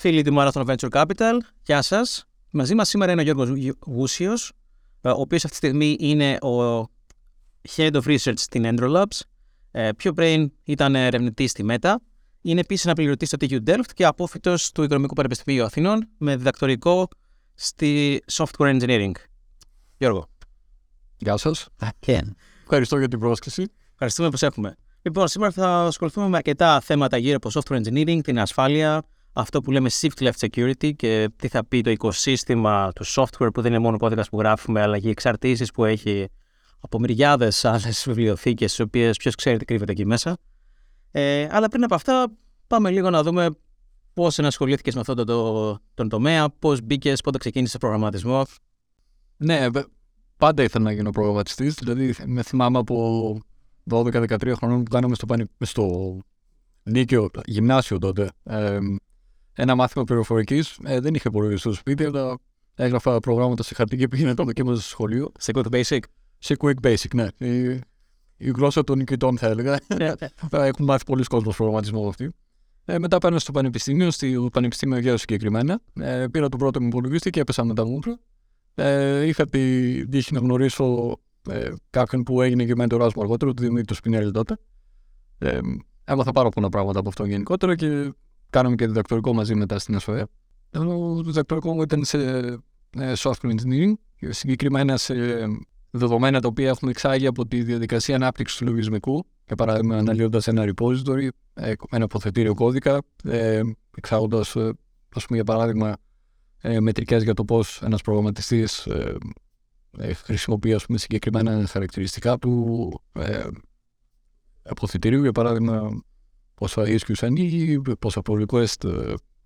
Φίλοι του Marathon Venture Capital, γεια σας. Μαζί μας σήμερα είναι ο Γιώργος Γούσιος, ο οποίος αυτή τη στιγμή είναι ο Head of Research στην Endrolabs. Ε, πιο πριν ήταν ερευνητής στη Meta. Είναι επίσης αναπληρωτή στο TU Delft και απόφυτος του Οικονομικού Πανεπιστημίου Αθηνών με διδακτορικό στη Software Engineering. Γιώργο. Γεια σας. Ευχαριστώ για την πρόσκληση. Ευχαριστούμε που έχουμε. Λοιπόν, σήμερα θα ασχοληθούμε με αρκετά θέματα γύρω από software engineering, την ασφάλεια, αυτό που λέμε shift left security και τι θα πει το οικοσύστημα του software που δεν είναι μόνο κώδικα που γράφουμε, αλλά και οι εξαρτήσεις που έχει από μυριάδες άλλες βιβλιοθήκες, τι οποίες ποιος ξέρει τι κρύβεται εκεί μέσα. Ε, αλλά πριν από αυτά, πάμε λίγο να δούμε πώς ενασχολήθηκες με αυτό το, τον τομέα, πώς μπήκες, πότε ξεκίνησες προγραμματισμό. Ναι, πάντα ήθελα να γίνω προγραμματιστής. Δηλαδή, με θυμάμαι από 12-13 χρονών που κάναμε στο, πανι... στο Νίκαιο, γυμνάσιο τότε, ε, ένα μάθημα πληροφορικής. Ε, δεν είχε πολύ στο σπίτι, αλλά έγραφα προγράμματα σε χαρτί και πήγαινε το δοκίμαζα στο σχολείο. Σε Quick Basic; Σε Quick Basic, ναι. Η, η γλώσσα των νικητών, θα έλεγα. Ναι. Έχουν μάθει πολλοί κόσμος προγραμματισμό αυτή. Ε, μετά πέρασα στο Πανεπιστήμιο, στο Πανεπιστήμιο Αιγαίου συγκεκριμένα. Ε, πήρα τον πρώτο μου υπολογιστή και έπεσα με τα μούτρα. Ε, είχα τη τύχη να γνωρίσω ε, κάποιον που έγινε και μέντορά μου αργότερα, του Δημήτρη Σπινέλη τότε. Ε, έμαθα πάρα πολλά πράγματα από αυτό γενικότερα και κάναμε και διδακτορικό μαζί μετά στην ΕΣΟΕ. Το διδακτορικό μου ήταν σε ε, software engineering, συγκεκριμένα σε δεδομένα τα οποία έχουμε εξάγει από τη διαδικασία ανάπτυξης του λογισμικού. Για παράδειγμα, αναλύοντας ένα repository, ε, ένα αποθετήριο κώδικα, ε, εξάγοντας, ας πούμε, για παράδειγμα, μετρικές για το πώς ένας προγραμματιστής χρησιμοποιεί ας πούμε, συγκεκριμένα χαρακτηριστικά του αποθετηρίου, για παράδειγμα, πόσα issues ανοίγει, πόσα pull request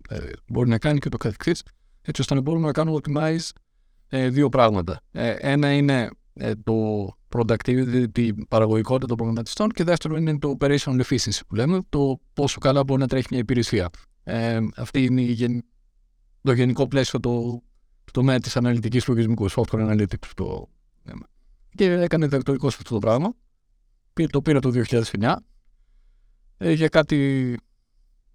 ε, μπορεί να κάνει και το καθεξής, έτσι ώστε να μπορούμε να κάνουμε optimize ε, δύο πράγματα. Ε, ένα είναι το productivity, την παραγωγικότητα των προγραμματιστών και δεύτερο είναι το operational efficiency που λέμε, το πόσο καλά μπορεί να τρέχει μια υπηρεσία. Ε, αυτή είναι η, το γενικό πλαίσιο το, το τομέα τη αναλυτική λογισμικού, software analytics. Το, και έκανε διδακτορικό σε αυτό το πράγμα. Το πήρα το 2009 ε, για κάτι,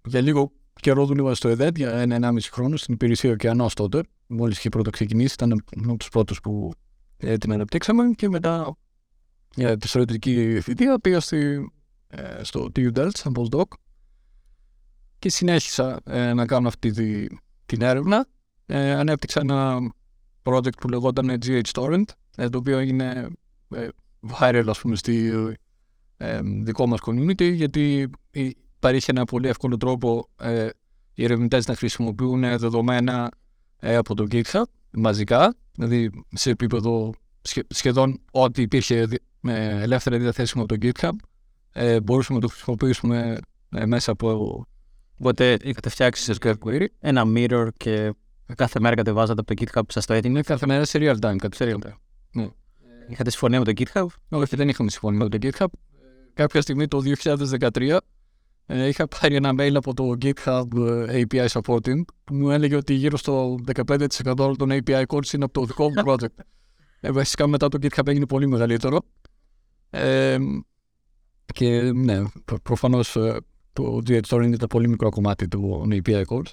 για λίγο καιρό δούλευα στο ΕΔΕΤ για ένα-ενάμιση χρόνο στην υπηρεσία Ωκεανό τότε. Μόλις είχε πρώτο ξεκινήσει, ήταν από τους πρώτους που ε, την αναπτύξαμε και μετά για τη στρατιωτική θητεία πήγα στη, ε, στο TU Delft, σαν postdoc και συνέχισα ε, να κάνω αυτή τη, την έρευνα. Ε, ανέπτυξα ένα project που λεγόταν GH Torrent, ε, το οποίο έγινε ε, viral, ας πούμε, στη, ε, δικό μας community γιατί υπάρχει ένα πολύ εύκολο τρόπο ε, οι ερευνητές να χρησιμοποιούν δεδομένα ε, από το GitHub μαζικά, δηλαδή σε επίπεδο σχεδόν ό,τι υπήρχε ε, ελεύθερα διαθέσιμο από το GitHub ε, μπορούσαμε να το χρησιμοποιήσουμε ε, μέσα από... Οπότε είχατε φτιάξει σε Square ένα mirror και κάθε μέρα κατεβάζατε από το GitHub που σας το έτεινε. Κάθε μέρα σε real time, κάτι real time. Ναι. Είχατε συμφωνία με το GitHub? Όχι, δεν είχαμε συμφωνία με το GitHub κάποια στιγμή το 2013 ε, είχα πάρει ένα mail από το GitHub ε, API Supporting που μου έλεγε ότι γύρω στο 15% των API codes είναι από το δικό μου project. ε, βασικά μετά το GitHub έγινε πολύ μεγαλύτερο. Ε, και ναι, προφανώς ε, το GH Story ήταν πολύ μικρό κομμάτι του API codes.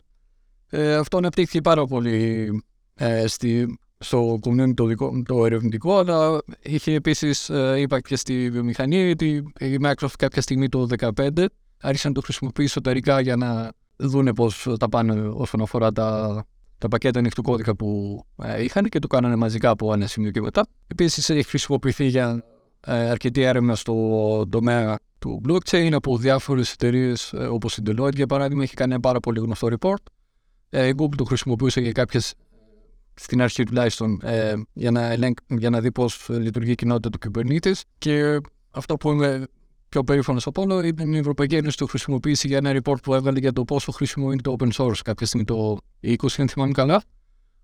Ε, αυτό αναπτύχθηκε πάρα πολύ ε, στη, στο community το, δικό, το ερευνητικό, αλλά είχε επίσης ε, είπα και στη βιομηχανία ότι η Microsoft κάποια στιγμή το 2015 άρχισε να το χρησιμοποιεί εσωτερικά για να δούνε πώς τα πάνε όσον αφορά τα, τα πακέτα ανοιχτού κώδικα που ε, είχαν και το κάνανε μαζικά από ένα σημείο και μετά. Επίσης έχει χρησιμοποιηθεί για ε, αρκετή έρευνα στο τομέα του blockchain από διάφορες εταιρείες ε, όπως η Deloitte για παράδειγμα. Έχει κάνει ένα πάρα πολύ γνωστό report. Ε, η Google το χρησιμοποιούσε για κάποιες στην αρχή τουλάχιστον, ε, για, να ελέγ, για να δει πώς λειτουργεί η κοινότητα του Kubernetes. Και αυτό που είμαι πιο περήφανος από όλο ήταν η Ευρωπαϊκή Ένωση το χρησιμοποιήσει για ένα report που έβγαλε για το πόσο χρήσιμο είναι το open source κάποια στιγμή το 20, αν θυμάμαι καλά.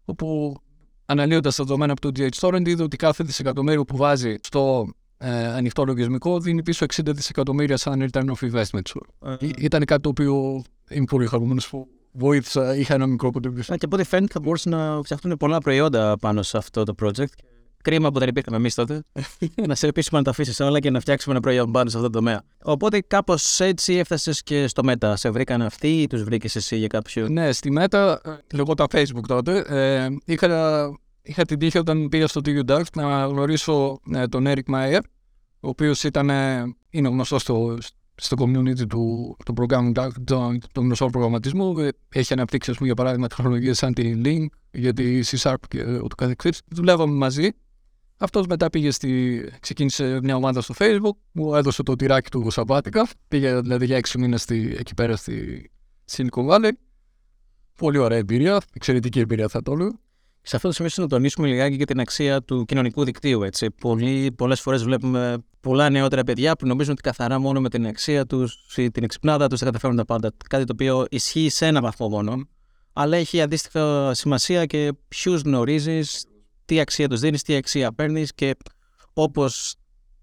Όπου αναλύοντας τα δεδομένα από το DH είδε ότι κάθε δισεκατομμύριο που βάζει στο ε, ανοιχτό λογισμικό δίνει πίσω 60 δισεκατομμύρια σαν return of investment. Ε, Ή- Ήταν κάτι το οποίο είμαι πολύ χαρούμενος που βοήθησα, είχα ένα μικρό contribution. Α, Και από ό,τι φαίνεται θα μπορούσαν να φτιαχτούν πολλά προϊόντα πάνω σε αυτό το project. Κρίμα που δεν υπήρχαμε εμείς τότε. να σε πείσουμε να τα αφήσεις όλα και να φτιάξουμε ένα προϊόν πάνω σε αυτό το τομέα. Οπότε κάπως έτσι έφτασες και στο Meta. Σε βρήκαν αυτοί ή τους βρήκες εσύ για κάποιο. Ναι, στη Meta, ε, λεγόταν Facebook τότε, ε, είχα, είχα την τύχη όταν πήγα στο TU Dark να γνωρίσω ε, τον Eric Meyer, ο οποίος ήταν, ε, είναι γνωστός στο, στο community του, του programming, Dark, το, το γνωστό προγραμματισμού. Ε, Έχει αναπτύξει, ας πούμε, για παράδειγμα, τεχνολογίες σαν τη Link, για τη C-Sharp και ε, ούτω καθεξής. Δουλεύαμε μαζί. Αυτός μετά πήγε στη, ξεκίνησε μια ομάδα στο Facebook, μου έδωσε το τυράκι του σαββάτικα. Πήγε δηλαδή για έξι μήνες στη, εκεί πέρα στη Silicon Valley. Πολύ ωραία εμπειρία, εξαιρετική εμπειρία θα το λέω. Σε αυτό το σημείο να τονίσουμε λιγάκι και την αξία του κοινωνικού δικτύου. Έτσι. Πολλοί, πολλές φορές βλέπουμε πολλά νεότερα παιδιά που νομίζουν ότι καθαρά μόνο με την αξία τους ή την εξυπνάδα τους θα καταφέρουν τα πάντα. Κάτι το οποίο ισχύει σε ένα βαθμό μόνο, αλλά έχει αντίστοιχα σημασία και ποιους γνωρίζεις, τι αξία τους δίνεις, τι αξία παίρνεις και όπως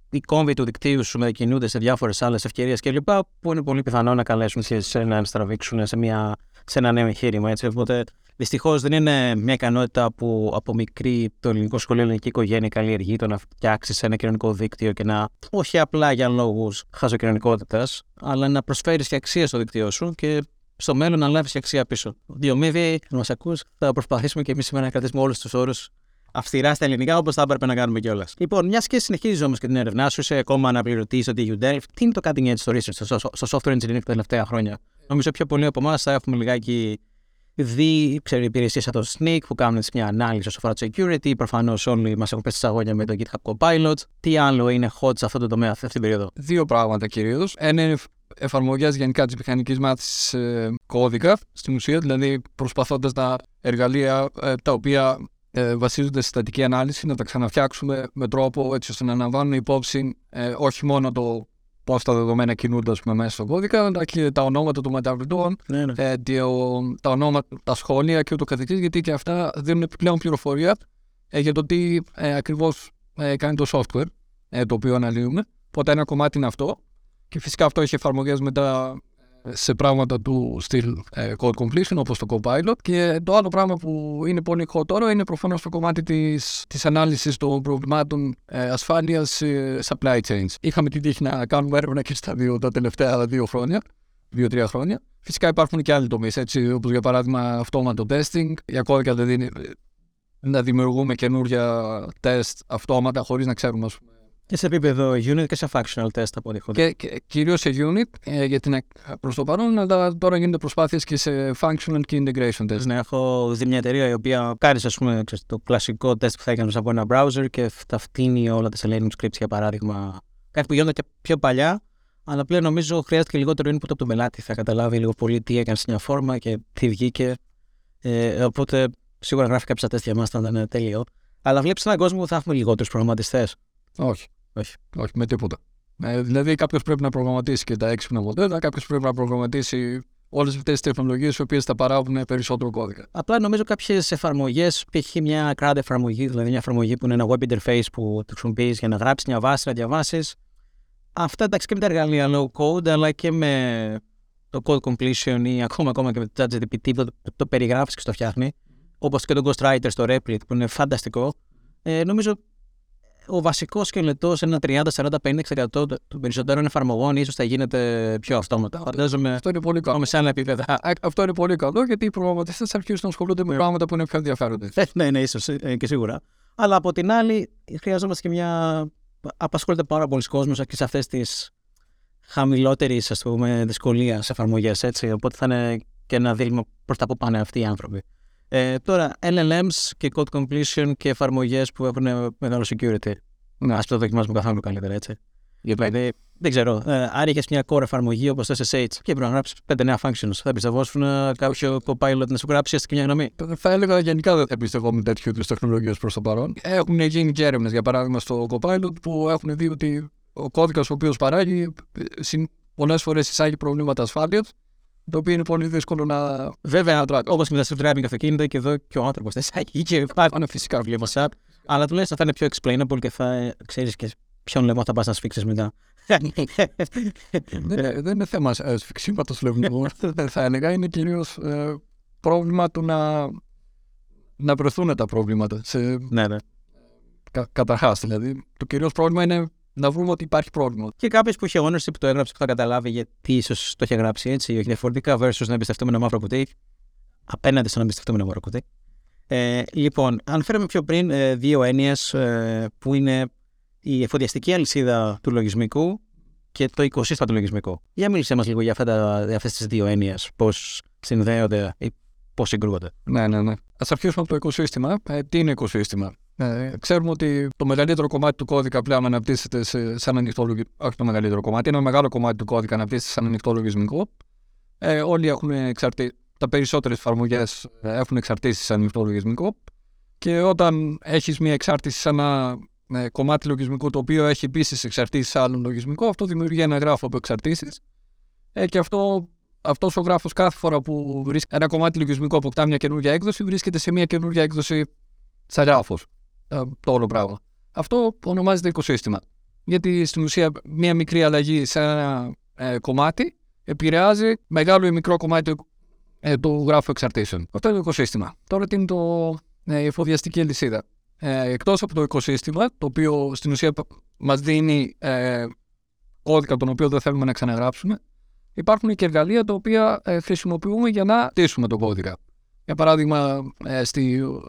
οι κόμβοι του δικτύου σου μετακινούνται σε διάφορες άλλες ευκαιρίες κλπ. που είναι πολύ πιθανό να καλέσουν και σε να στραβήξουν σε, μια, σε ένα νέο εγχείρημα. Έτσι. Οπότε Δυστυχώς δεν είναι μια ικανότητα που από μικρή το ελληνικό σχολείο, η ελληνική οικογένεια καλλιεργεί το να φτιάξει ένα κοινωνικό δίκτυο και να, όχι απλά για λόγους χαζοκοινωνικότητας, αλλά να προσφέρεις και αξία στο δίκτυό σου και στο μέλλον να λάβεις και αξία πίσω. Διομήδη, να μας ακούς, θα προσπαθήσουμε και εμείς σήμερα να κρατήσουμε όλους τους όρους αυστηρά στα ελληνικά, όπως θα έπρεπε να κάνουμε κιόλας. Λοιπόν, μιας και συνεχίζεις όμως και την έρευνά σου, είσαι ακόμα αναπληρωτή στο TU Delft. Τι είναι το cutting edge στο research, στο, στο software engineering τα τελευταία χρόνια; Νομίζω πιο πολλοί από εμάς θα έχουμε λιγάκι δει ξέρω, υπηρεσίες σαν το Sneak που κάνουν έτσι μια ανάλυση όσον αφορά το security. Προφανώς όλοι μας έχουν πέσει στα αγώνια με το GitHub Copilot. Τι άλλο είναι hot σε αυτό το τομέα αυτή την περίοδο; Δύο πράγματα κυρίως. Ένα είναι εφαρμογές γενικά της μηχανικής μάθησης ε, κώδικα στην ουσία, δηλαδή προσπαθώντας τα εργαλεία ε, τα οποία ε, βασίζονται στη στατική ανάλυση να τα ξαναφτιάξουμε με τρόπο έτσι ώστε να λαμβάνουν υπόψη ε, όχι μόνο το πώς τα δεδομένα κινούνται ας πούμε, μέσα στον κώδικα, αλλά και τα ονόματα των μεταβλητών, Ναι, ναι. ε, το- τα ονόματα, τα σχόλια και ούτω καθεξής, γιατί και αυτά δίνουν επιπλέον πληροφορία ε, για το τι ε, ακριβώς ε, κάνει το software ε, το οποίο αναλύουμε. Οπότε ένα κομμάτι είναι αυτό και φυσικά αυτό έχει εφαρμογές μετά ε, σε πράγματα του στυλ ε, code completion όπως το Copilot και το άλλο πράγμα που είναι πολύ hot τώρα είναι προφανώς το κομμάτι της, της ανάλυσης των προβλημάτων ε, ασφάλειας σε supply chains. Είχαμε την τύχη να κάνουμε έρευνα και στα δύο τα τελευταία δύο χρόνια δύο-τρία χρόνια. Φυσικά υπάρχουν και άλλοι τομείς, όπως για παράδειγμα αυτόματο testing. Για κώδικα δηλαδή είναι να δημιουργούμε καινούργια τεστ αυτόματα χωρίς να ξέρουμε. Ας πούμε. Και σε επίπεδο unit και σε functional test από ό,τι έχω δει. Και, και κυρίως σε unit ε, για την, προς το παρόν, αλλά τώρα γίνονται προσπάθειες και σε functional και integration test. Ναι, έχω δει μια εταιρεία η οποία κάνει ας πούμε, ξέρεις, το κλασικό τεστ που θα έκανες από ένα browser και τα φτύνει όλα τα Selenium scripts για παράδειγμα. Κάτι που γινόταν και πιο παλιά, αλλά πλέον νομίζω χρειάζεται και λιγότερο input από τον πελάτη. Θα καταλάβει λίγο πολύ τι έκανες σε μια φόρμα και τι βγήκε. Ε, οπότε σίγουρα γράφει κάποια τεστ για μας θα ήταν τέλειο. Αλλά βλέπεις έναν κόσμο που θα έχουμε λιγότερους προγραμματιστές. Όχι. Όχι. Όχι, με τίποτα. Ε, δηλαδή, κάποιος πρέπει να προγραμματίσει και τα έξυπνα μοντέλα, κάποιος πρέπει να προγραμματίσει όλες αυτές τις τεχνολογίες οι οποίες θα παράγουν περισσότερο κώδικα. Απλά νομίζω κάποιες εφαρμογές, π.χ. μια CRUD εφαρμογή, δηλαδή μια εφαρμογή που είναι ένα web interface που το χρησιμοποιείς για να γράψεις μια βάση, να διαβάσεις. Αυτά εντάξει και με τα εργαλεία low code, αλλά και με το code completion ή ακόμα, ακόμα και με το ChatGPT που το, το περιγράφεις και στο φτιάχνει. Όπως και το Ghostwriter στο Replit που είναι φανταστικό. Ε, νομίζω ο βασικός σκελετός, ένα 30, 40, 50% των περισσότερων εφαρμογών, ίσως θα γίνεται πιο αυτόματα. Φαντάζομαι Αυτό είναι πολύ καλό. πάμε σε άλλα επίπεδα. Α, Αυτό είναι πολύ καλό γιατί οι προγραμματιστές θα αρχίσουν να ασχολούνται με πράγματα που είναι πιο ενδιαφέροντα. Ε, ναι, ναι, ίσως και σίγουρα. Αλλά από την άλλη, χρειαζόμαστε και μια. Απασχολείται πάρα πολλοί κόσμος και σε αυτές τις χαμηλότερη δυσκολία εφαρμογές. Οπότε θα είναι και ένα δίλημα προς τα που πάνε αυτοί οι άνθρωποι. Ε, τώρα, LLMs και code completion και εφαρμογές που έχουν μεγάλο security. Ναι. Α το δοκιμάσουμε καθόλου καλύτερα, έτσι. Δηλαδή, δεν ξέρω, ε, αν είχες μια core εφαρμογή όπως το SSH και πρέπει να γράψεις 5 functions, θα εμπιστευόσουν κάποιο copilot να σου γράψει έστω και μια γραμμή. Θα έλεγα γενικά δεν θα εμπιστευόμουν τέτοιου είδους τεχνολογίες προς το παρόν. Έχουν γίνει και έρευνες, για παράδειγμα, στο Copilot που έχουν δει ότι ο κώδικας ο οποίος παράγει πολλές φορές εισάγει προβλήματα ασφάλειας, το οποίο είναι πολύ δύσκολο να. Βέβαια, όπως και με τα self-driving αυτοκίνητα, και εδώ και ο άνθρωπος δεν εισάγει και υπάρχουν φυσικά προβλήματα. Αλλά τουλάχιστον θα είναι πιο explainable και θα ξέρεις και ποιον λαιμό θα πας να σφίξεις μετά. δεν, δεν είναι θέμα σφιξίματος λαιμό. θα έλεγα είναι κυρίως ε, πρόβλημα του να, να βρεθούν τα προβλήματα. Σε... Ναι, ναι. Κα, Καταρχάς, δηλαδή. Το κυρίως πρόβλημα είναι να βρούμε ότι υπάρχει πρόβλημα. Και κάποιος που είχε ownership το έγραψε που θα καταλάβει γιατί ίσως το είχε γράψει έτσι, όχι διαφορετικά, versus να εμπιστευτούμε ένα μαύρο κουτί. Απέναντι στο να εμπιστευτούμε ένα μαύρο κουτί. Ε, λοιπόν, αναφέραμε πιο πριν ε, δύο έννοιες ε, που είναι η εφοδιαστική αλυσίδα του λογισμικού και το οικοσύστημα του λογισμικού. Για μίλησέ μας λίγο για, αυτές τις δύο έννοιες, πώς συνδέονται ή πώς συγκρούονται. Ναι, ναι, ναι. Α αρχίσουμε από το οικοσύστημα. Ε, τι είναι οικοσύστημα; Ε, ξέρουμε ότι το μεγαλύτερο κομμάτι του κώδικα πλέον αναπτύσσεται σε, σαν ανοιχτό λογισμικό. Όχι το μεγαλύτερο κομμάτι, ένα μεγάλο κομμάτι του κώδικα αναπτύσσεται σαν ανοιχτό λογισμικό. Ε, όλοι έχουν εξαρτήσει. Τα περισσότερες εφαρμογές ε, έχουν εξαρτήσει σαν ανοιχτό λογισμικό. Και όταν έχεις μια εξάρτηση σε ένα ε, κομμάτι λογισμικού το οποίο έχει επίσης εξαρτήσει σε άλλο λογισμικό, αυτό δημιουργεί ένα γράφο από εξαρτήσεις. Ε, και αυτό αυτός ο γράφος κάθε φορά που βρίσκει ένα κομμάτι λογισμικού αποκτά μια καινούργια έκδοση, βρίσκεται σε μια καινούργια έκδοση σαν γράφος. Ε, το όλο πράγμα. Αυτό ονομάζεται οικοσύστημα. Γιατί στην ουσία μια μικρή αλλαγή σε ένα ε, κομμάτι επηρεάζει μεγάλο ή μικρό κομμάτι του, ε, του γράφου εξαρτήσεων. Αυτό είναι το οικοσύστημα. Τώρα τι είναι το, ε, η εφοδιαστική αλυσίδα; Ε, Εκτός από το οικοσύστημα, το οποίο στην ουσία μας δίνει ε, κώδικα τον οποίο δεν θέλουμε να ξαναγράψουμε, υπάρχουν και εργαλεία τα οποία ε, χρησιμοποιούμε για να στήσουμε τον κώδικα. Για παράδειγμα, ε, στο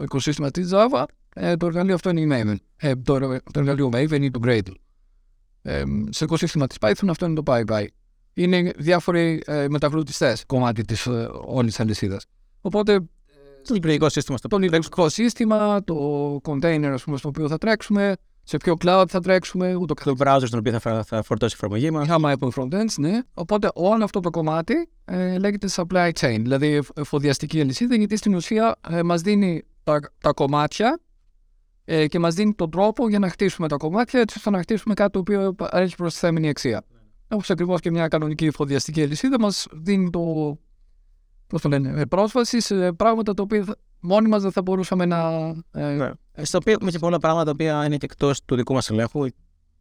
οικοσύστημα της Java, ε, το εργαλείο αυτό είναι η Maven. Ε, το, το εργαλείο Maven είναι το Gradle. Ε, σε οικοσύστημα της Python αυτό είναι το PyPy. Είναι διάφοροι ε, μεταβλητιστέ κομμάτι της ε, όλης αλυσίδας. Οπότε. Το λειτουργικό σύστημα στο Το λειτουργικό σύστημα, το container πούμε, στο οποίο θα τρέξουμε, σε ποιο cloud θα τρέξουμε, ούτω Το browser στον οποίο θα, θα φορτώσει η εφαρμογή μας. Άμα έχουμε frontends, ναι. Οπότε όλο αυτό το κομμάτι ε, λέγεται supply chain, δηλαδή εφοδιαστική αλυσίδα, γιατί στην ουσία ε, μας δίνει τα, τα κομμάτια ε, και μας δίνει τον τρόπο για να χτίσουμε τα κομμάτια έτσι ώστε να χτίσουμε κάτι το οποίο έχει προσθέμενη αξία. Όπως ακριβώς και μια κανονική εφοδιαστική αλυσίδα μας δίνει το, πώς το λένε, πρόσβαση σε πράγματα τα οποία μόνοι μας δεν θα μπορούσαμε να. Ε, ναι. Στο οποίο έχουμε και πολλά πράγματα τα οποία είναι και εκτός του δικού μας ελέγχου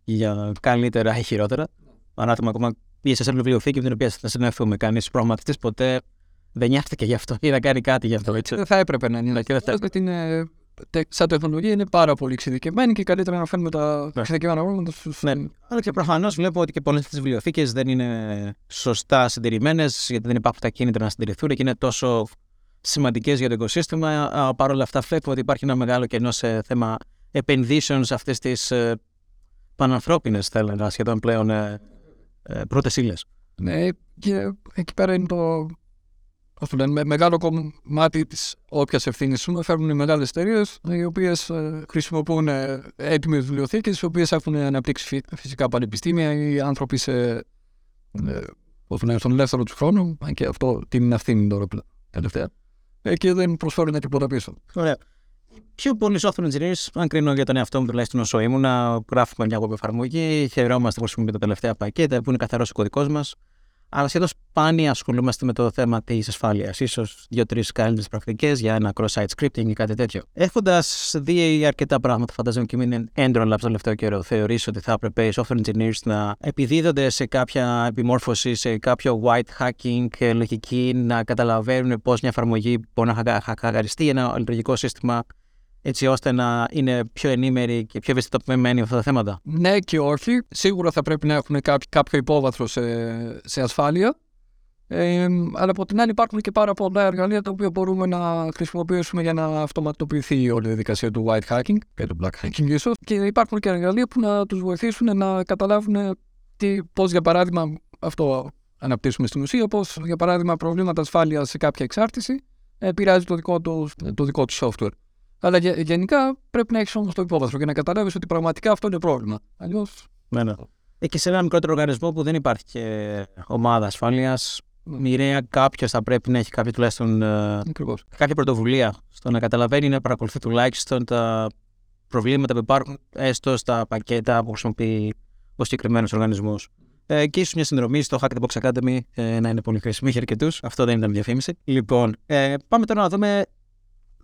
για καλύτερα ή χειρότερα. Ανάτομα ακόμα πήγε σε βιβλιοθήκη με την οποία θα συνεχθούμε. Κανείς προγραμματιστής ποτέ δεν νοιάστηκε γι' αυτό ή να κάνει κάτι γι' αυτό. Έτσι. Δεν θα έπρεπε να είναι. Και θα... την, ε, σαν τεχνολογία είναι πάρα πολύ εξειδικευμένη και καλύτερα να φέρνουμε τα Ναι. εξειδικευμένα πράγματα στου. Ναι. Αλλά και προφανώς βλέπω ότι και πολλές από τις βιβλιοθήκες δεν είναι σωστά συντηρημένες, γιατί δεν υπάρχουν τα κίνητρα να συντηρηθούν και είναι τόσο σημαντικές για το οικοσύστημα. Α, Παρ' όλα αυτά, βλέπω ότι υπάρχει ένα μεγάλο κενό σε θέμα επενδύσεων σε αυτές τις ε, πανανθρώπινες, θα έλεγα, σχεδόν πλέον ε, ε, πρώτες ύλες. Ναι, και εκεί πέρα είναι το. Πώς το λένε, με- μεγάλο κομμάτι της όποιας ευθύνης σου φέρνουν οι μεγάλες εταιρείες, οι οποίες χρησιμοποιούν ε, έτοιμες βιβλιοθήκες, οι οποίες έχουν αναπτύξει φυ- φυσικά πανεπιστήμια ή άνθρωποι σε, ε, πώς το λένε, στον ελεύθερο του χρόνου, αν και αυτό την ευθύνη τώρα πλέον, τελευταία, ε, και δεν προσφέρουν τίποτα πίσω. Ωραία. Πιο πολλοί software engineers, αν κρίνω για τον εαυτό μου τουλάχιστον όσο ήμουνα, γράφουμε μια web εφαρμογή, χαιρόμαστε που χρησιμοποιούμε τα τελευταία πακέτα που είναι καθαρός ο κωδικός μας. Αλλά σχεδόν σπάνια ασχολούμαστε με το θέμα της ασφάλειας. σω δύο-τρεις καλύτερες πρακτικές για ένα cross-site scripting ή κάτι τέτοιο. Έχοντας δει αρκετά πράγματα, φαντάζομαι και μην είναι έντρονα το τελευταίο καιρό, θεωρείς ότι θα έπρεπε οι software engineers να επιδίδονται σε κάποια επιμόρφωση, σε κάποιο white hacking ε, λογική, να καταλαβαίνουν πώς μια εφαρμογή μπορεί να χακα- χακαριστεί ένα λειτουργικό σύστημα έτσι ώστε να είναι πιο ενήμεροι και πιο ευαισθητοποιημένοι με αυτά τα θέματα. Ναι και όχι. Σίγουρα θα πρέπει να έχουν κάποιο, κάποιο υπόβαθρο σε, σε ασφάλεια. Ε, αλλά από την άλλη υπάρχουν και πάρα πολλά εργαλεία τα οποία μπορούμε να χρησιμοποιήσουμε για να αυτοματοποιηθεί η όλη η διαδικασία του white hacking και του black hacking ίσως. Και υπάρχουν και εργαλεία που να τους βοηθήσουν να καταλάβουν τι, πώς για παράδειγμα αυτό αναπτύσσουμε στην ουσία, πώς για παράδειγμα προβλήματα ασφάλειας σε κάποια εξάρτηση επηρεάζει το δικό τους, το δικό τους software. Αλλά γε- γενικά πρέπει να έχεις όμως το υπόβαθρο και να καταλάβεις ότι πραγματικά αυτό είναι πρόβλημα. Αλλιώ. Ναι, ναι. Ε, και σε ένα μικρότερο οργανισμό που δεν υπάρχει και ομάδα ασφάλειας, μοιραία κάποιος θα πρέπει να έχει κάποια τουλάχιστον ε, Ακριβώς. κάποια πρωτοβουλία στο να καταλαβαίνει να παρακολουθεί τουλάχιστον τα προβλήματα που υπάρχουν έστω στα πακέτα που χρησιμοποιεί από συγκεκριμένου οργανισμού. Ε, και ίσως μια συνδρομή στο Hack the Box Academy ε, να είναι πολύ χρήσιμη για αρκετούς. Αυτό δεν ήταν διαφήμιση. Λοιπόν, ε, πάμε τώρα να δούμε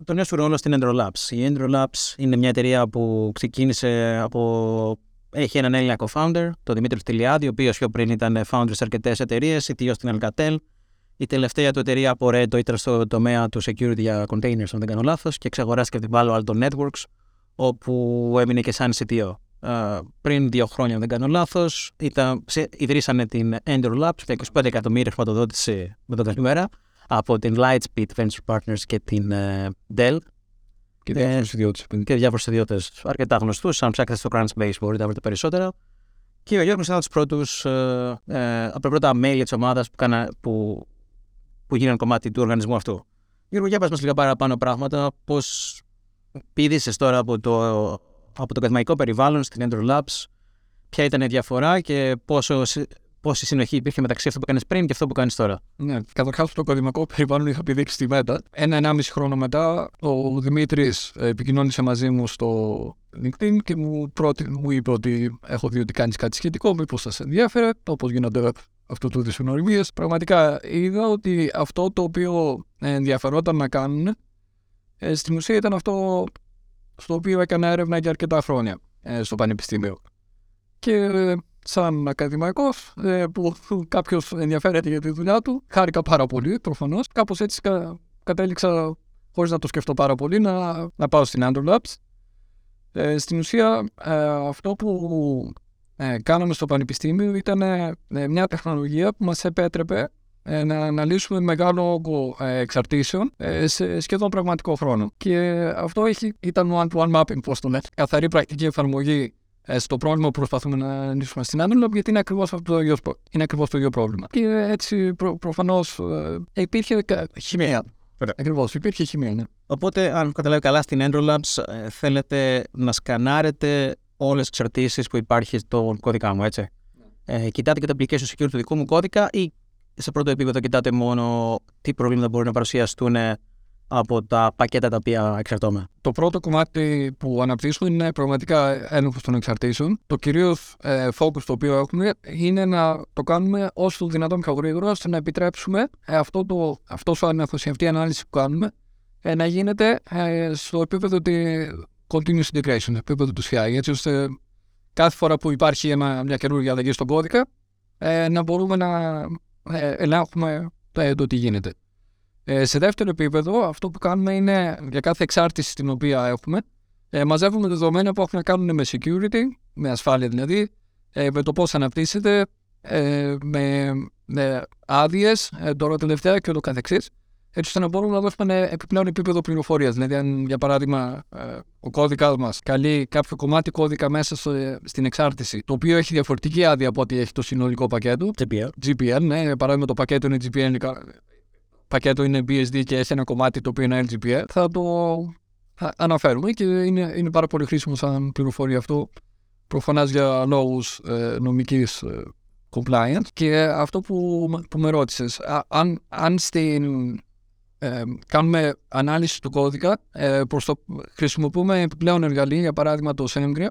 το νέο σου ρόλο στην Endro Labs. Η Endro Labs είναι μια εταιρεία που ξεκίνησε από. Έχει έναν Έλληνα co-founder, τον Δημήτρης Τηλιάδη, ο οποίος πιο πριν ήταν founder σε αρκετές εταιρείες, CTO στην Alcatel. Η τελευταία του εταιρεία από Redo ήταν στο τομέα του security για containers, αν δεν κάνω λάθος, και εξαγοράστηκε από την Palo Alto Networks, όπου έμεινε και σαν CTO. Uh, πριν δύο χρόνια, αν δεν κάνω λάθος, ιδρύσανε την Endor Labs με 25 εκατομμύρια χρηματοδότηση με τον καλημέρα από την Lightspeed Venture Partners και την uh, Dell. Και διάφορους ιδιώτες. Και διάφορους ιδιώτες αρκετά γνωστούς. Αν ψάξετε στο Crunchbase μπορείτε να βρείτε περισσότερα. Και ο Γιώργος ήταν από τους πρώτους, uh, uh, από τα πρώτα μέλη της ομάδας που, που, που γίνανε κομμάτι του οργανισμού αυτού. Γιώργο, για πας μας λίγα παραπάνω πράγματα, πώς πήδησες τώρα από το, από το ακαδημαϊκό περιβάλλον στην Endro Labs, ποια ήταν η διαφορά και πόσο, πόση συνοχή υπήρχε μεταξύ αυτό που κάνει πριν και αυτό που κάνεις τώρα. Ναι, καταρχάς στο ακαδημαϊκό περιβάλλον είχα πηδήξει στη ΜΕΤΑ. Ένα-ενάμιση χρόνο μετά, ο Δημήτρης επικοινώνησε μαζί μου στο LinkedIn και μου, πρώτη, μου είπε ότι έχω δει ότι κάνεις κάτι σχετικό, μήπως σα ενδιαφέρε, όπως γίνονται αυτού του είδου Πραγματικά είδα ότι αυτό το οποίο ενδιαφερόταν να κάνουν ε, στην ουσία ήταν αυτό στο οποίο έκανα έρευνα για αρκετά χρόνια ε, στο Πανεπιστήμιο. Και ε, σαν ακαδημαϊκός που κάποιος ενδιαφέρεται για τη δουλειά του, χάρηκα πάρα πολύ προφανώς. Κάπως έτσι κα, κατέληξα, χωρίς να το σκεφτώ πάρα πολύ, να, να πάω στην Android Labs. στην ουσία, αυτό που ε, κάναμε στο Πανεπιστήμιο ήταν ε, μια τεχνολογία που μας επέτρεπε ε, να αναλύσουμε μεγάλο όγκο ε, εξαρτήσεων ε, σε σχεδόν πραγματικό χρόνο. Και αυτό έχει, ήταν one-to-one mapping, πώς το λένε. Καθαρή πρακτική εφαρμογή στο πρόβλημα που προσπαθούμε να αναλύσουμε στην Analog, γιατί είναι ακριβώς, αυτό το ίδιο, είναι ακριβώς το ίδιο πρόβλημα. Και έτσι προ, προφανώς υπήρχε χημεία. Ακριβώς, υπήρχε χημεία. Ναι. Οπότε, αν καταλάβει καλά, στην Endrolabs θέλετε να σκανάρετε όλες τις εξαρτήσει που υπάρχει στον κώδικά μου, έτσι. Ναι. Ε, κοιτάτε και τα application security του δικού μου κώδικα ή σε πρώτο επίπεδο κοιτάτε μόνο τι προβλήματα μπορεί να παρουσιαστούν από τα πακέτα τα οποία εξαρτώμε. Το πρώτο κομμάτι που αναπτύσσουμε είναι πραγματικά έλεγχο των εξαρτήσεων. Το κυρίως ε, focus το οποίο έχουμε είναι να το κάνουμε όσο το δυνατόν πιο γρήγορα ώστε να επιτρέψουμε ε, αυτό το, αυτός ο αυτή η ανάλυση που κάνουμε ε, να γίνεται ε, στο επίπεδο ότι continuous integration, επίπεδο του CI, έτσι ώστε κάθε φορά που υπάρχει ένα, μια καινούργια αλλαγή στον κώδικα ε, να μπορούμε να ε, ελέγχουμε το, το τι γίνεται. Ε, σε δεύτερο επίπεδο, αυτό που κάνουμε είναι για κάθε εξάρτηση την οποία έχουμε, ε, μαζεύουμε δεδομένα που έχουν να κάνουν με security, με ασφάλεια δηλαδή, ε, με το πώς αναπτύσσεται, ε, με, με άδειες, ε, τώρα τελευταία και ούτω καθεξής έτσι ώστε να μπορούμε να δώσουμε ένα επιπλέον επίπεδο πληροφορίας. Δηλαδή, αν για παράδειγμα ε, ο κώδικας μας καλεί κάποιο κομμάτι κώδικα μέσα στο, στην εξάρτηση, το οποίο έχει διαφορετική άδεια από ό,τι έχει το συνολικό πακέτο. GPL. GPL, ναι. Για παράδειγμα, το πακέτο είναι GPL, πακέτο είναι BSD και έχει ένα κομμάτι το οποίο είναι LGPL, θα το αναφέρουμε και είναι, είναι πάρα πολύ χρήσιμο σαν πληροφορία αυτό. Προφανώς για λόγους ε, νομικής ε, compliance. Και αυτό που, που με ρώτησες, αν, αν στην ε, κάνουμε ανάλυση του κώδικα, ε, προς το, χρησιμοποιούμε επιπλέον εργαλεία, για παράδειγμα το SendGrip,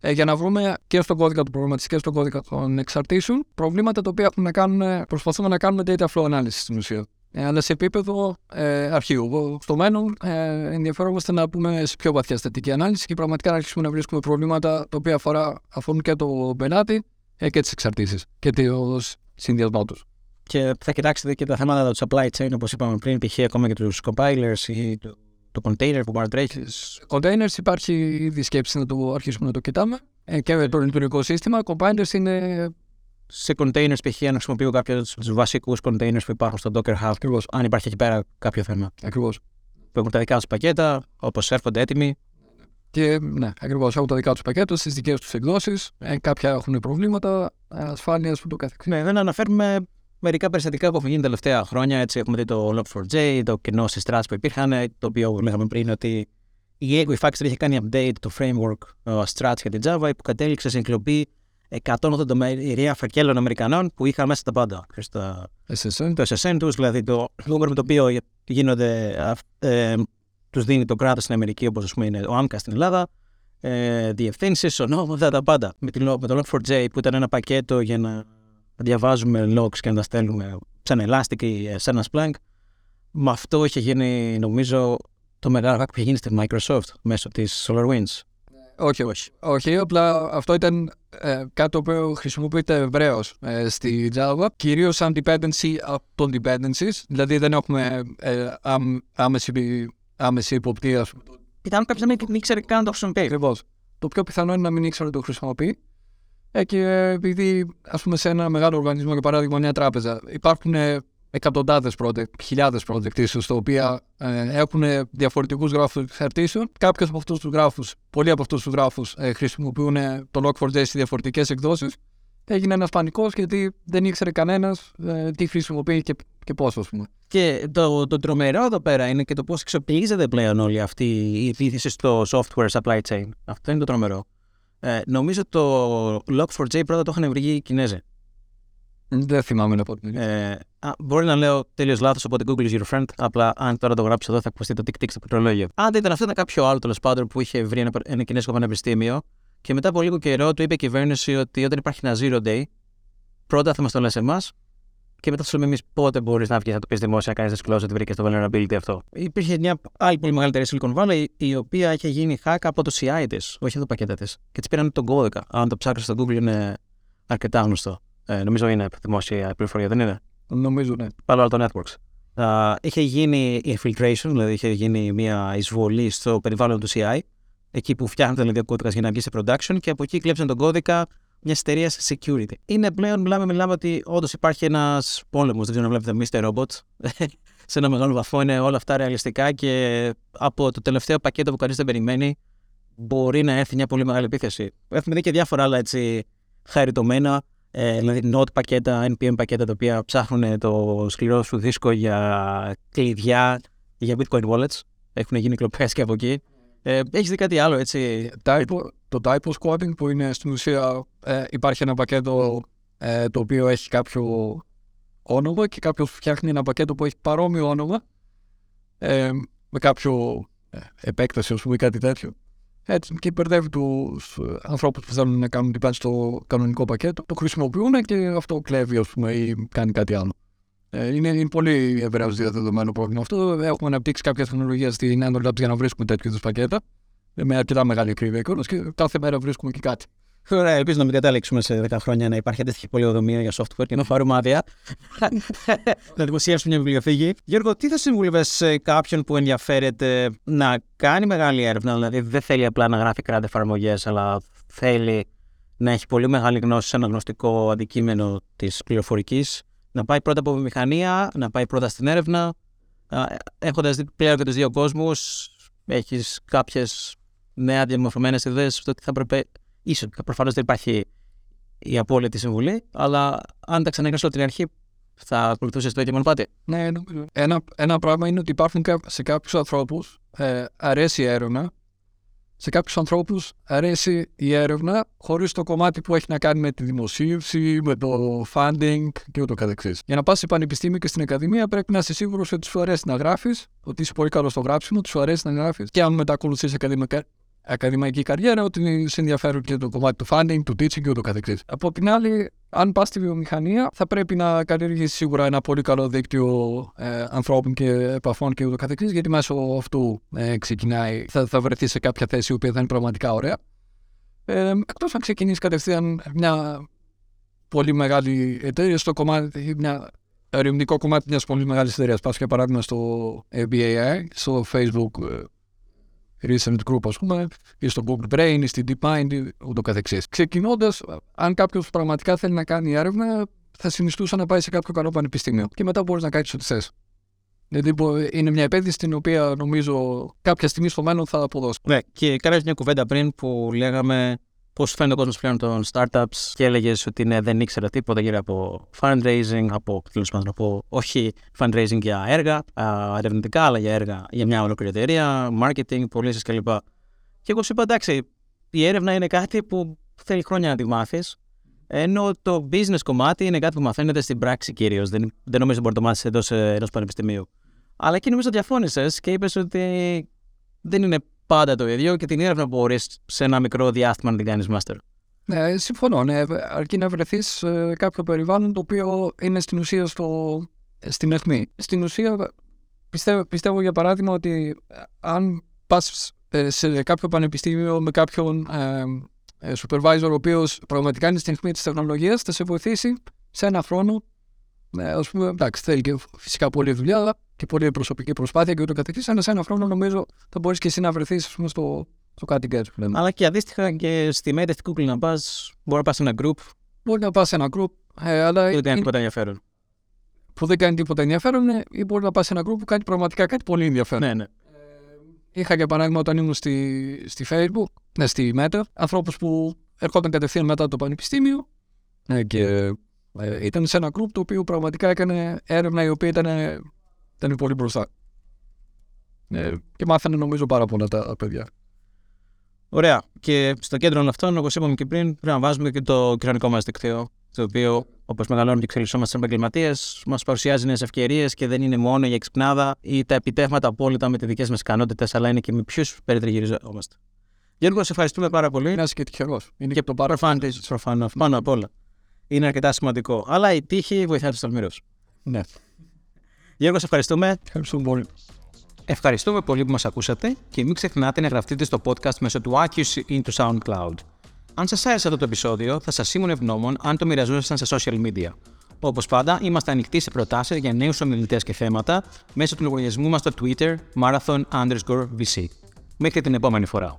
ε, για να βρούμε και στον κώδικα του προβλήματο και στον κώδικα των εξαρτήσεων προβλήματα τα οποία έχουν να κάνουν, προσπαθούμε να κάνουμε data flow analysis στην ουσία. Ε, αλλά σε επίπεδο ε, αρχείου. Στο μέλλον ε, ενδιαφέρομαστε να πούμε σε πιο βαθιά στατική ανάλυση και πραγματικά να αρχίσουμε να βρίσκουμε προβλήματα τα οποία αφορά, αφορούν και το πελάτη ε, και τις εξαρτήσεις και το συνδυασμό του και θα κοιτάξετε και τα θέματα του supply chain, όπως είπαμε πριν, π.χ. ακόμα και τους compilers ή το, το container που μπορεί να τρέχει. Containers υπάρχει ήδη σκέψη να το αρχίσουμε να το κοιτάμε. Ε, και το λειτουργικό σύστημα. Compilers είναι. Σε containers, π.χ. να χρησιμοποιώ κάποιους από τους βασικούς containers που υπάρχουν στο Docker Hub. Ακριβώς. Αν υπάρχει εκεί πέρα κάποιο θέμα. Ακριβώς. Που έχουν τα δικά τους πακέτα, όπως έρχονται έτοιμοι. Και ναι, ακριβώς έχουν τα δικά τους πακέτα στις δικές τους εκδόσεις. Ε, κάποια έχουν προβλήματα ασφάλεια που το καθεξής. Ναι, δεν αναφέρουμε μερικά περιστατικά που έχουν γίνει τα τελευταία χρόνια. Έτσι, έχουμε δει το Log4j, το κενό στις Strats που υπήρχαν, το οποίο λέγαμε πριν ότι η Ego Factory είχε κάνει update το framework uh, Strats για την Java που κατέληξε σε εγκλοπή 180 μερία φακέλων Αμερικανών που είχαν μέσα τα πάντα. Στο, SSN. Το SSN τους, δηλαδή το νούμερο με το οποίο γίνονται, ε, τους δίνει το κράτος στην Αμερική, όπως είναι ο AMCA στην Ελλάδα, ε, διευθύνσεις, ονόματα, τα πάντα. Με, την, με το Log4j που ήταν ένα πακέτο για να διαβάζουμε logs και να τα στέλνουμε σαν Elastic ή σε ένα Splunk. Με αυτό είχε γίνει, νομίζω, το μεγάλο hack που είχε γίνει στη Microsoft μέσω της SolarWinds. Όχι, όχι. Όχι, απλά αυτό ήταν ε, κάτι το οποίο χρησιμοποιείται ευρέως ε, στη Java, κυρίως σαν dependency από των dependencies. Δηλαδή δεν έχουμε ε, άμ, άμεση, άμεση υποπτία. Πιθανόν κάποιο να μην ήξερε καν να το χρησιμοποιεί. Ακριβώς. Το πιο πιθανό είναι να μην ήξερε να το χρησιμοποιεί. Ε, και επειδή, ας πούμε, σε ένα μεγάλο οργανισμό, για παράδειγμα, μια τράπεζα, υπάρχουν εκατοντάδες project, χιλιάδες project ίσως, τα οποία ε, έχουν διαφορετικούς γράφους εξαρτήσεων. Κάποιοι από αυτούς τους γράφους, πολλοί από αυτούς τους γράφους ε, χρησιμοποιούν το Log4j σε διαφορετικές εκδόσεις. Έγινε ένας πανικός γιατί δεν ήξερε κανένας ε, τι χρησιμοποιεί και, και πώς, ας πούμε. Και το, το τρομερό εδώ πέρα είναι και το πώς εξοπλίζεται πλέον όλη αυτή η επίθεση στο software supply chain. Αυτό είναι το τρομερό. Ε, νομίζω το Log4j πρώτα το είχαν βρει οι Κινέζοι. Δεν θυμάμαι να πω την ε, Μπορεί να λέω τελείως λάθος, οπότε Google is your friend. Απλά αν τώρα το γράψω εδώ θα ακουστεί το tick-tick στο πληκτρολόγιο. Αν δεν ήταν αυτό, ήταν κάποιο άλλο τέλος πάντων που είχε βρει ένα, ένα κινέζικο πανεπιστήμιο και μετά από λίγο καιρό του είπε η κυβέρνηση ότι όταν υπάρχει ένα zero day, πρώτα θα μας το λες εμάς και μετά θα σου λέμε εμείς πότε μπορείς να βγεις να το πεις δημόσια, κάνεις disclose ότι βρήκες το vulnerability αυτό. Υπήρχε μια άλλη πολύ μεγαλύτερη Silicon Valley η οποία είχε γίνει hack από το CI της, όχι από το πακέτα της. Και της πήραν τον κώδικα. Αν το ψάξει στο Google είναι αρκετά γνωστό. Ε, νομίζω είναι δημόσια πληροφορία, δεν είναι; Νομίζω, ναι. Palo Alto Networks. Uh, είχε γίνει η infiltration, δηλαδή είχε γίνει μια εισβολή στο περιβάλλον του CI, εκεί που φτιάχνεται δηλαδή, ο κώδικας για να βγει σε production και από εκεί κλέψαν τον κώδικα μιας εταιρείας security. Είναι πλέον, μιλάμε, μιλάμε ότι όντως υπάρχει ένας πόλεμος. Δεν ξέρω να βλέπετε Mr. Robot. σε ένα μεγάλο βαθμό είναι όλα αυτά ρεαλιστικά και από το τελευταίο πακέτο που κανείς δεν περιμένει μπορεί να έρθει μια πολύ μεγάλη επίθεση. Έχουμε δει και διάφορα άλλα έτσι χαριτωμένα ε, δηλαδή node πακέτα, NPM πακέτα τα οποία ψάχνουν το σκληρό σου δίσκο για κλειδιά για bitcoin wallets. Έχουν γίνει κλοπές και από εκεί. Ε, έχεις δει κάτι άλλο έτσι; Typo, το typo squatting που είναι στην ουσία ε, υπάρχει ένα πακέτο ε, το οποίο έχει κάποιο όνομα και κάποιο φτιάχνει ένα πακέτο που έχει παρόμοιο όνομα ε, με κάποιο ε, επέκταση, ας πούμε, ή κάτι τέτοιο. Έτσι, και μπερδεύει τους ανθρώπους που θέλουν να κάνουν την στο κανονικό πακέτο. Το χρησιμοποιούν και αυτό κλέβει, ας πούμε, ή κάνει κάτι άλλο. Ε, είναι, είναι πολύ ευρέως διαδεδομένο πρόβλημα αυτό. Έχουμε αναπτύξει κάποια τεχνολογία στην Android Labs για να βρίσκουμε τέτοιου είδους πακέτα. Με αρκετά μεγάλη ακρίβεια και κάθε μέρα βρίσκουμε και κάτι. Ωραία, ελπίζω να μην καταλήξουμε σε 10 χρόνια να υπάρχει αντίστοιχη πολυοδομία για software και να πάρουμε άδεια. να δημοσιεύσουμε μια βιβλιοθήκη. Γιώργο, τι θα συμβούλευε σε κάποιον που ενδιαφέρεται να κάνει μεγάλη έρευνα, δηλαδή δεν θέλει απλά να γράφει κράτη εφαρμογές, αλλά θέλει να έχει πολύ μεγάλη γνώση σε ένα γνωστικό αντικείμενο της πληροφορικής, να πάει πρώτα από βιομηχανία, να πάει πρώτα στην έρευνα. Έχοντας δει πλέον και τους δύο κόσμους, έχεις κάποιες νέα διαμορφωμένες ιδέες στο τι θα έπρεπε ίσω προφανώς δεν υπάρχει η απόλυτη συμβουλή, αλλά αν τα ξαναγκράσω από την αρχή, θα ακολουθούσε το ίδιο μονοπάτι. Ναι, νομίζω. Ένα, ένα πράγμα είναι ότι υπάρχουν σε κάποιους ανθρώπους ε, αρέσει η έρευνα. Σε κάποιους ανθρώπους αρέσει η έρευνα χωρίς το κομμάτι που έχει να κάνει με τη δημοσίευση, με το funding και ούτω καθεξής. Για να πας σε πανεπιστήμιο και στην ακαδημία πρέπει να είσαι σίγουρος ότι σου αρέσει να γράφεις, ότι είσαι πολύ καλός στο γράψιμο, ότι σου αρέσει να γράφεις. Και αν μετά ακολουθεί ακαδημαϊκά, ακαδημαϊκή καριέρα, ότι σε ενδιαφέρουν και το κομμάτι του funding, του teaching και ούτω καθεξής. Από την άλλη, αν πας στη βιομηχανία, θα πρέπει να καλλιεργήσεις σίγουρα ένα πολύ καλό δίκτυο ε, ανθρώπων και επαφών και ούτω καθεξής, γιατί μέσω αυτού ε, ξεκινάει, θα, θα βρεθείς σε κάποια θέση η οποία θα είναι πραγματικά ωραία. Ε, Εκτός αν ξεκινήσεις κατευθείαν μια πολύ μεγάλη εταιρεία στο κομμάτι, μια ερευνητικό κομμάτι μιας πολύ μεγάλης εταιρείας. Πας για παράδειγμα στο BAI, στο Facebook ε, Recent Group, ας πούμε, ή στο Google Brain, ή στην DeepMind, ή ούτω καθεξής. Ξεκινώντας, αν κάποιος πραγματικά θέλει να κάνει έρευνα, θα συνιστούσα να πάει σε κάποιο καλό πανεπιστήμιο. Και μετά μπορείς να κάνεις ό,τι θες. Δηλαδή είναι μια επένδυση την οποία νομίζω κάποια στιγμή στο μέλλον θα αποδώσει. Ναι, και κάναμε μια κουβέντα πριν που λέγαμε πώς φαίνεται ο κόσμος πλέον των startups και έλεγες ότι ναι, δεν ήξερα τίποτα γύρω από fundraising, από, πάντων, από όχι fundraising για έργα, ερευνητικά, αλλά για έργα για μια ολόκληρη εταιρεία, marketing, πωλήσεις κλπ. Και εγώ σου είπα εντάξει, η έρευνα είναι κάτι που θέλει χρόνια να τη μάθεις. Ενώ το business κομμάτι είναι κάτι που μαθαίνεται στην πράξη κυρίως. Δεν, δεν νομίζω μπορεί να το μάθεις εντός ενός πανεπιστημίου. Αλλά εκεί νομίζω διαφώνησες και είπες ότι δεν είναι πάντα το ίδιο και την έρευνα μπορείς σε ένα μικρό διάστημα να την κάνεις master. Ναι, συμφωνώ. Ναι, αρκεί να βρεθείς σε κάποιο περιβάλλον το οποίο είναι στην ουσία στο, στην αιχμή. Στην ουσία, πιστεύω, πιστεύω για παράδειγμα ότι αν πας σε κάποιο πανεπιστήμιο με κάποιον ε, ε, supervisor ο οποίος πραγματικά είναι στην αιχμή της τεχνολογίας, θα σε βοηθήσει σε ένα χρόνο. Ε, ας πούμε, εντάξει, θέλει και φυσικά πολλή δουλειά, αλλά και πολλή προσωπική προσπάθεια και ούτω καθεξής. Αλλά σε ένα χρόνο νομίζω θα μπορείς και εσύ να βρεθείς στο, στο κάτι που λέμε. Αλλά και αντίστοιχα και στη μέντε στην Google να πας, μπορεί να πας σε ένα group. Μπορεί να πας σε ένα group, ε, αλλά. Δεν κάνει τίποτα ενδιαφέρον. Που δεν κάνει τίποτα ενδιαφέρον, ναι, ή μπορεί να πας σε ένα group που κάνει πραγματικά κάτι πολύ ενδιαφέρον. Ναι, ναι. Είχα για παράδειγμα όταν ήμουν στη, στη Facebook, ναι, στη Meta, ανθρώπους που ερχόταν κατευθείαν μετά το πανεπιστήμιο ναι, και ε, ήταν σε ένα group το οποίο πραγματικά έκανε έρευνα η οποία ήταν, ήταν πολύ μπροστά. Ε, και μάθανε νομίζω πάρα πολλά τα παιδιά. Ωραία. Και στο κέντρο όλων αυτών, όπως είπαμε και πριν, πρέπει να βάζουμε και το κοινωνικό μας δικτύο. Το οποίο, όπως μεγαλώνουμε και εξελισσόμαστε σαν επαγγελματίες, μας παρουσιάζει νέες ευκαιρίες και δεν είναι μόνο για εξυπνάδα ή τα επιτεύγματα απόλυτα με τις δικές μας ικανότητες, αλλά είναι και με ποιους περιτριγυριζόμαστε. Γιώργο, σε ευχαριστούμε πάρα πολύ. Να είσαι και τυχερός. Είναι και το παραφάντη προφανώς. Πάνω απ' όλα. Είναι αρκετά σημαντικό. Αλλά η τύχη βοηθάει τους τολμηρού. Ναι. Γιώργος, σε ευχαριστούμε. Ευχαριστούμε πολύ. Ευχαριστούμε πολύ που μας ακούσατε και μην ξεχνάτε να γραφτείτε στο podcast μέσω του Accuracy into SoundCloud. Αν σας άρεσε αυτό το επεισόδιο, θα σας ήμουν ευγνώμων αν το μοιραζόσασταν σε social media. Όπως πάντα, είμαστε ανοιχτοί σε προτάσεις για νέους ομιλητές και θέματα μέσω του λογαριασμού μας στο Twitter marathon underscore VC. Μέχρι την επόμενη φορά.